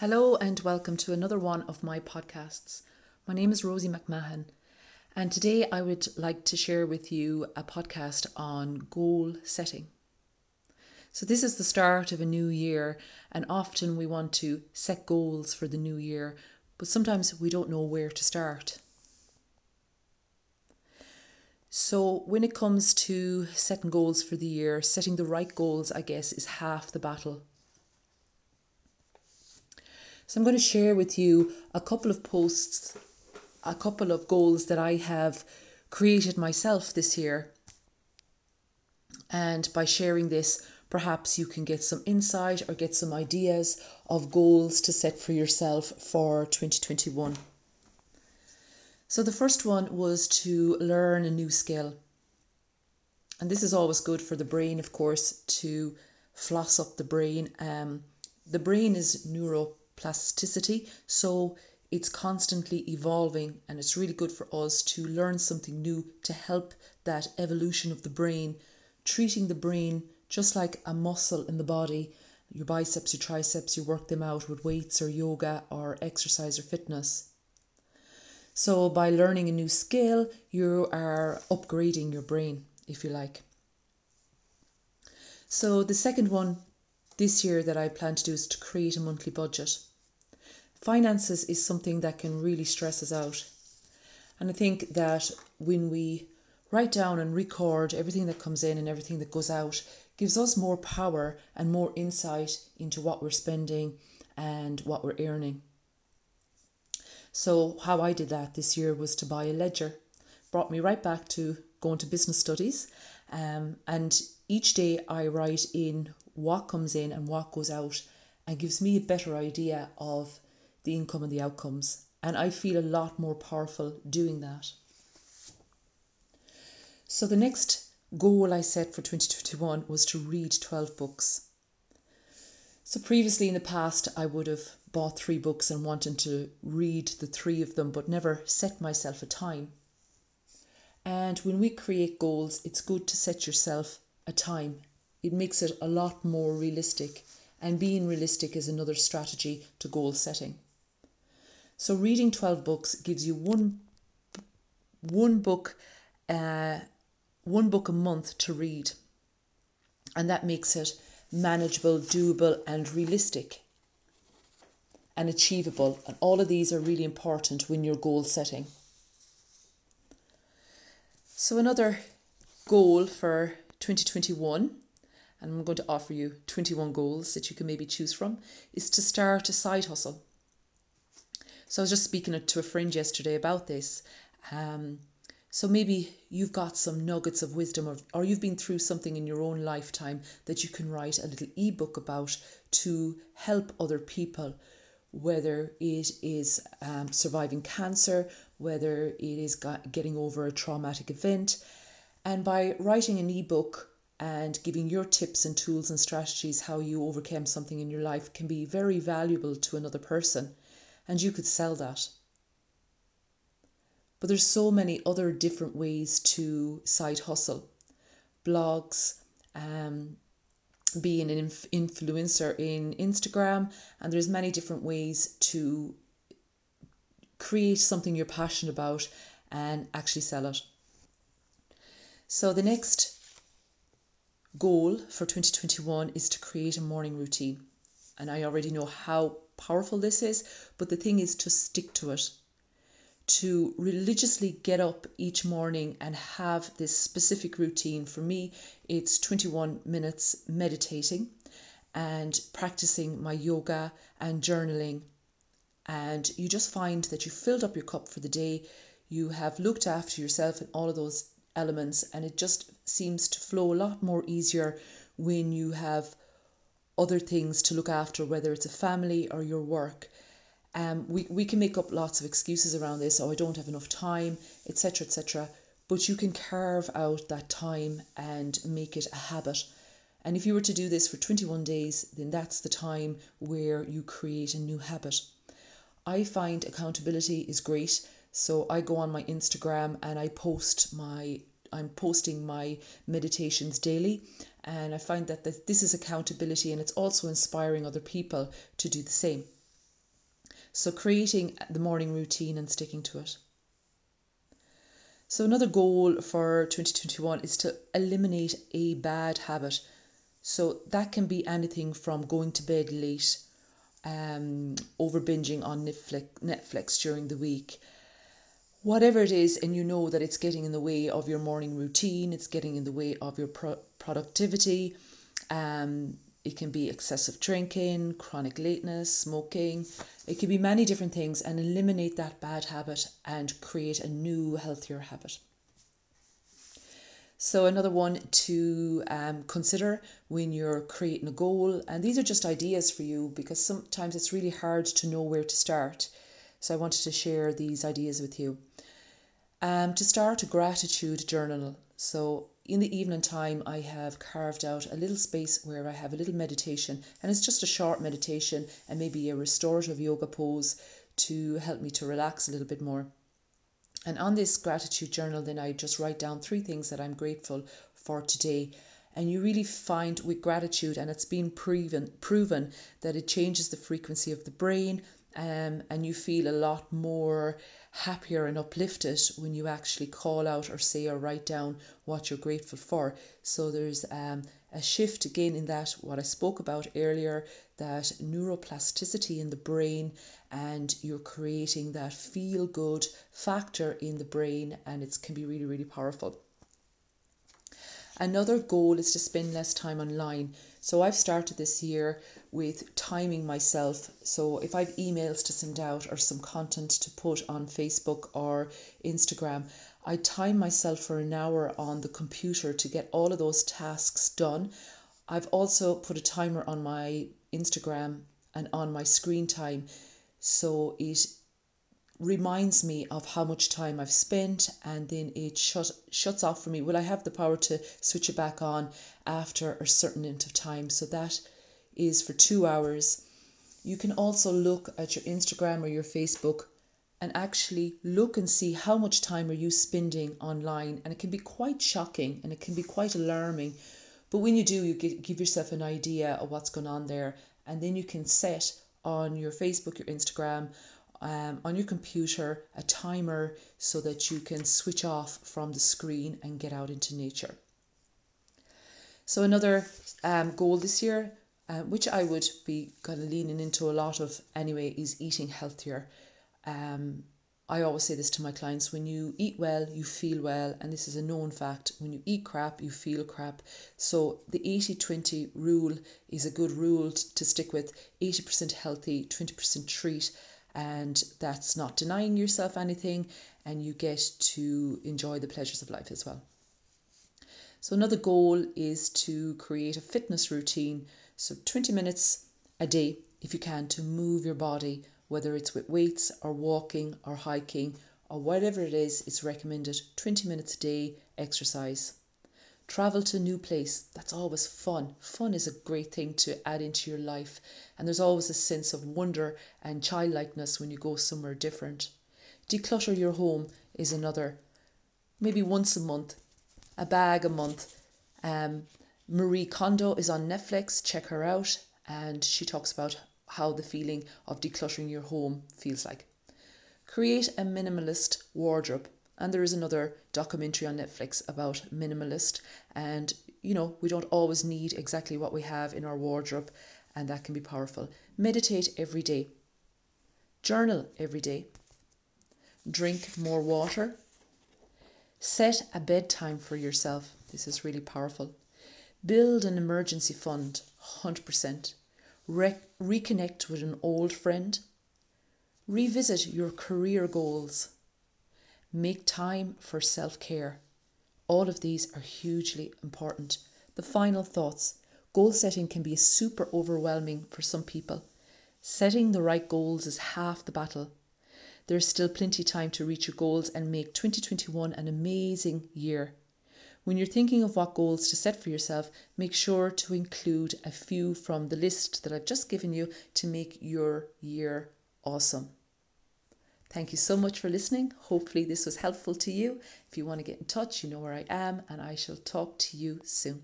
Hello and welcome to another one of my podcasts. My name is Rosie McMahon, and today I would like to share with you a podcast on goal setting. So, this is the start of a new year, and often we want to set goals for the new year, but sometimes we don't know where to start. So, when it comes to setting goals for the year, setting the right goals, I guess, is half the battle. So I'm going to share with you a couple of posts, a couple of goals that I have created myself this year. And by sharing this, perhaps you can get some insight or get some ideas of goals to set for yourself for 2021. So the first one was to learn a new skill. And this is always good for the brain, of course, to floss up the brain. Um, the brain is neuro plasticity. So it's constantly evolving, and it's really good for us to learn something new to help that evolution of the brain, treating the brain just like a muscle in the body. Your biceps, your triceps, you work them out with weights or yoga or exercise or fitness. So, by learning a new skill, you are upgrading your brain, if you like. So, the second one this year that I plan to do is to create a monthly budget finances is something that can really stress us out. And I think that when we write down and record everything that comes in and everything that goes out, gives us more power and more insight into what we're spending and what we're earning. So, how I did that this year was to buy a ledger. Brought me right back to going to business studies. Um, and each day I write in what comes in and what goes out and gives me a better idea of the income and the outcomes. And I feel a lot more powerful doing that. So the next goal I set for 2021 was to read 12 books. So previously in the past, I would have bought three books and wanted to read the three of them, but never set myself a time. And when we create goals, it's good to set yourself a time. It makes it a lot more realistic. And being realistic is another strategy to goal setting. So reading 12 books gives you one one book uh, one book a month to read. And that makes it manageable, doable and realistic and achievable. And all of these are really important when you're goal setting. So another goal for 2021 and I'm going to offer you 21 goals that you can maybe choose from is to start a side hustle. So I was just speaking to a friend yesterday about this. Um, so maybe you've got some nuggets of wisdom, or, or you've been through something in your own lifetime that you can write a little ebook about to help other people, whether it is um, surviving cancer, whether it is getting over a traumatic event. And by writing an ebook and giving your tips and tools and strategies how you overcame something in your life can be very valuable to another person and you could sell that. But there's so many other different ways to side hustle. Blogs, um, being an inf- influencer in Instagram, and there's many different ways to create something you're passionate about and actually sell it. So the next goal for 2021 is to create a morning routine. And I already know how powerful this is, but the thing is to stick to it. To religiously get up each morning and have this specific routine. For me, it's 21 minutes meditating and practicing my yoga and journaling. And you just find that you filled up your cup for the day, you have looked after yourself and all of those elements, and it just seems to flow a lot more easier when you have other things to look after, whether it's a family or your work. Um, we, we can make up lots of excuses around this, oh, I don't have enough time, etc., etc. But you can carve out that time and make it a habit. And if you were to do this for 21 days, then that's the time where you create a new habit. I find accountability is great. So I go on my Instagram and I post my I'm posting my meditations daily and I find that this is accountability and it's also inspiring other people to do the same. So, creating the morning routine and sticking to it. So, another goal for 2021 is to eliminate a bad habit. So, that can be anything from going to bed late, um, over binging on Netflix, Netflix during the week, whatever it is, and you know that it's getting in the way of your morning routine, it's getting in the way of your pro- productivity. Um, it can be excessive drinking, chronic lateness, smoking. It can be many different things, and eliminate that bad habit and create a new, healthier habit. So, another one to um, consider when you're creating a goal, and these are just ideas for you because sometimes it's really hard to know where to start. So, I wanted to share these ideas with you. Um, to start a gratitude journal. So, in the evening time, I have carved out a little space where I have a little meditation, and it's just a short meditation and maybe a restorative yoga pose to help me to relax a little bit more. And on this gratitude journal, then I just write down three things that I'm grateful for today. And you really find with gratitude, and it's been proven proven that it changes the frequency of the brain, um, and you feel a lot more happier and uplifted when you actually call out or say or write down what you're grateful for. So there's um, a shift again in that what I spoke about earlier that neuroplasticity in the brain, and you're creating that feel good factor in the brain, and it can be really, really powerful. Another goal is to spend less time online. So I've started this year with timing myself. So if I've emails to send out or some content to put on Facebook or Instagram, I time myself for an hour on the computer to get all of those tasks done. I've also put a timer on my Instagram and on my screen time so it reminds me of how much time I've spent and then it shut, shuts off for me. Will I have the power to switch it back on after a certain amount of time? So that is for two hours. You can also look at your Instagram or your Facebook and actually look and see how much time are you spending online and it can be quite shocking and it can be quite alarming but when you do you give yourself an idea of what's going on there and then you can set on your facebook your instagram um, on your computer a timer so that you can switch off from the screen and get out into nature. So, another um, goal this year, uh, which I would be kind of leaning into a lot of anyway, is eating healthier. Um, I always say this to my clients when you eat well, you feel well, and this is a known fact. When you eat crap, you feel crap. So, the 80 20 rule is a good rule to stick with 80% healthy, 20% treat and that's not denying yourself anything and you get to enjoy the pleasures of life as well. So another goal is to create a fitness routine, so 20 minutes a day if you can to move your body, whether it's with weights or walking or hiking or whatever it is, it's recommended 20 minutes a day exercise. Travel to a new place, that's always fun. Fun is a great thing to add into your life, and there's always a sense of wonder and childlikeness when you go somewhere different. Declutter your home is another, maybe once a month, a bag a month. Um, Marie Kondo is on Netflix, check her out, and she talks about how the feeling of decluttering your home feels like. Create a minimalist wardrobe and there is another documentary on Netflix about minimalist. And, you know, we don't always need exactly what we have in our wardrobe, and that can be powerful. Meditate every day, journal every day, drink more water, set a bedtime for yourself. This is really powerful. Build an emergency fund, 100%. Re- reconnect with an old friend. Revisit your career goals Make time for self care. All of these are hugely important. The final thoughts goal setting can be super overwhelming for some people. Setting the right goals is half the battle. There's still plenty time to reach your goals and make 2021 an amazing year. When you're thinking of what goals to set for yourself, make sure to include a few from the list that I've just given you to make your year awesome. Thank you so much for listening. Hopefully, this was helpful to you. If you want to get in touch, you know where I am, and I shall talk to you soon.